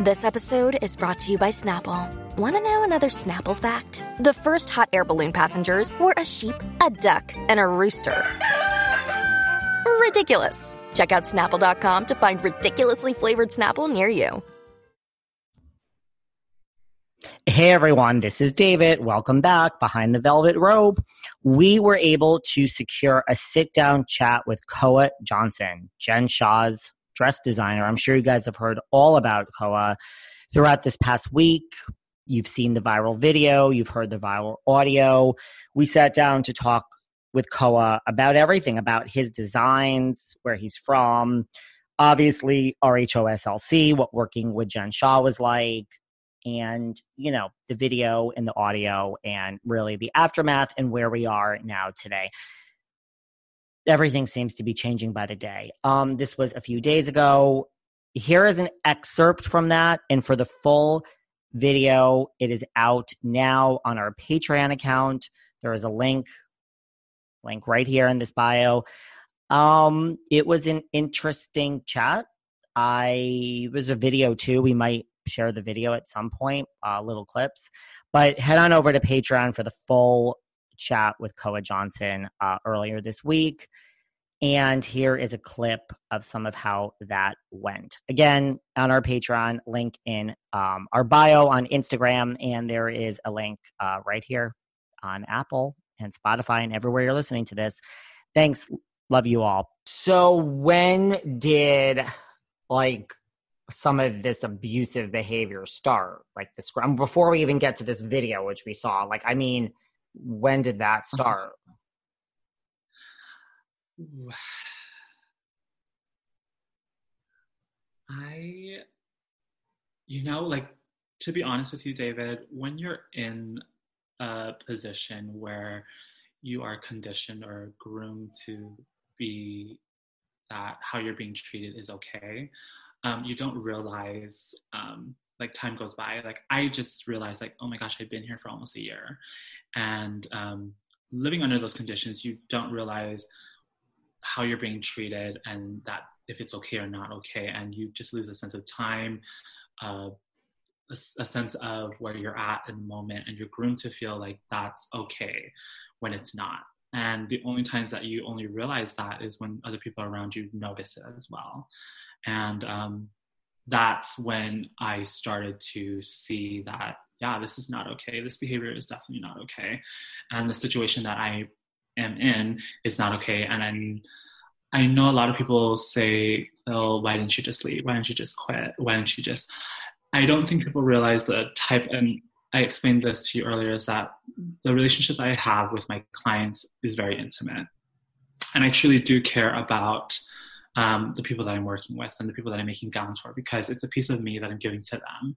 This episode is brought to you by Snapple. Want to know another Snapple fact? The first hot air balloon passengers were a sheep, a duck, and a rooster. Ridiculous. Check out snapple.com to find ridiculously flavored Snapple near you. Hey everyone, this is David. Welcome back behind the velvet rope. We were able to secure a sit down chat with Koa Johnson, Jen Shah's dress designer. I'm sure you guys have heard all about Koa throughout this past week. You've seen the viral video, you've heard the viral audio. We sat down to talk with Koa about everything about his designs, where he's from, obviously RHOSLC, what working with Jen Shah was like, and you know the video and the audio and really the aftermath and where we are now today everything seems to be changing by the day. Um this was a few days ago. Here is an excerpt from that and for the full video it is out now on our patreon account. There is a link link right here in this bio. Um it was an interesting chat. I was a video too. We might share the video at some point, uh, little clips. But head on over to Patreon for the full chat with Koa Johnson uh, earlier this week. And here is a clip of some of how that went. Again, on our Patreon, link in um, our bio on Instagram, and there is a link uh, right here on Apple and Spotify and everywhere you're listening to this. Thanks. Love you all. So, when did like some of this abusive behavior start? Like the scrum before we even get to this video, which we saw. Like, I mean, when did that uh-huh. start? I, you know, like to be honest with you, David, when you're in a position where you are conditioned or groomed to be that how you're being treated is okay um, you don't realize um, like time goes by like i just realized like oh my gosh i've been here for almost a year. And um, living under those conditions you don't realize how you're being treated and that if it's okay or not okay. And you just lose a sense of time uh, a, a, sense of where you're at in the moment and you're groomed to feel like that's okay when it's not. And the only times that you only realize that is when other people around you notice it as well. And um, that's when I started to see that, yeah, this is not okay. This behavior is definitely not okay. And the situation that I am in is not okay. And I'm, I know a lot of people say, oh, why didn't you just leave? Why didn't you just quit? Why didn't you just. I don't think people realize the type, and I explained this to you earlier, is that the relationship that I have with my clients is very intimate. And I truly do care about um, the people that I'm working with and the people that I'm making gowns for because it's a piece of me that I'm giving to them.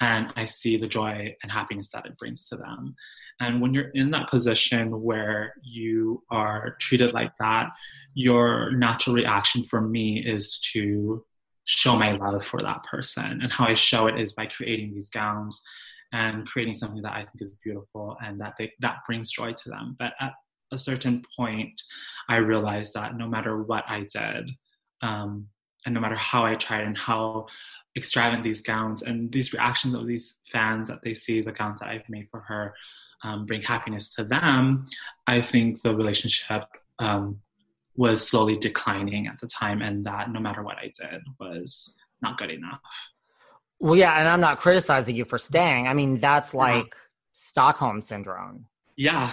And I see the joy and happiness that it brings to them. And when you're in that position where you are treated like that, your natural reaction for me is to show my love for that person. And how I show it is by creating these gowns and creating something that I think is beautiful and that they, that brings joy to them. But at a certain point, I realized that no matter what I did, um, and no matter how I tried and how extravagant these gowns and these reactions of these fans that they see the gowns that I've made for her um, bring happiness to them, I think the relationship um, was slowly declining at the time, and that no matter what I did was not good enough. Well, yeah, and I'm not criticizing you for staying. I mean, that's like yeah. Stockholm syndrome. Yeah.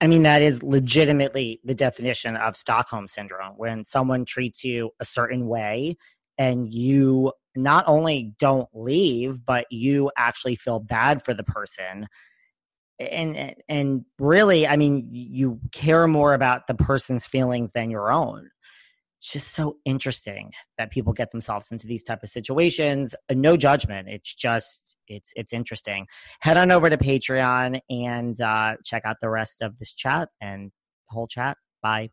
I mean, that is legitimately the definition of Stockholm syndrome when someone treats you a certain way and you not only don't leave, but you actually feel bad for the person. And and really, I mean, you care more about the person's feelings than your own it's just so interesting that people get themselves into these type of situations. Uh, no judgment. It's just it's it's interesting. Head on over to patreon and uh, check out the rest of this chat and whole chat. Bye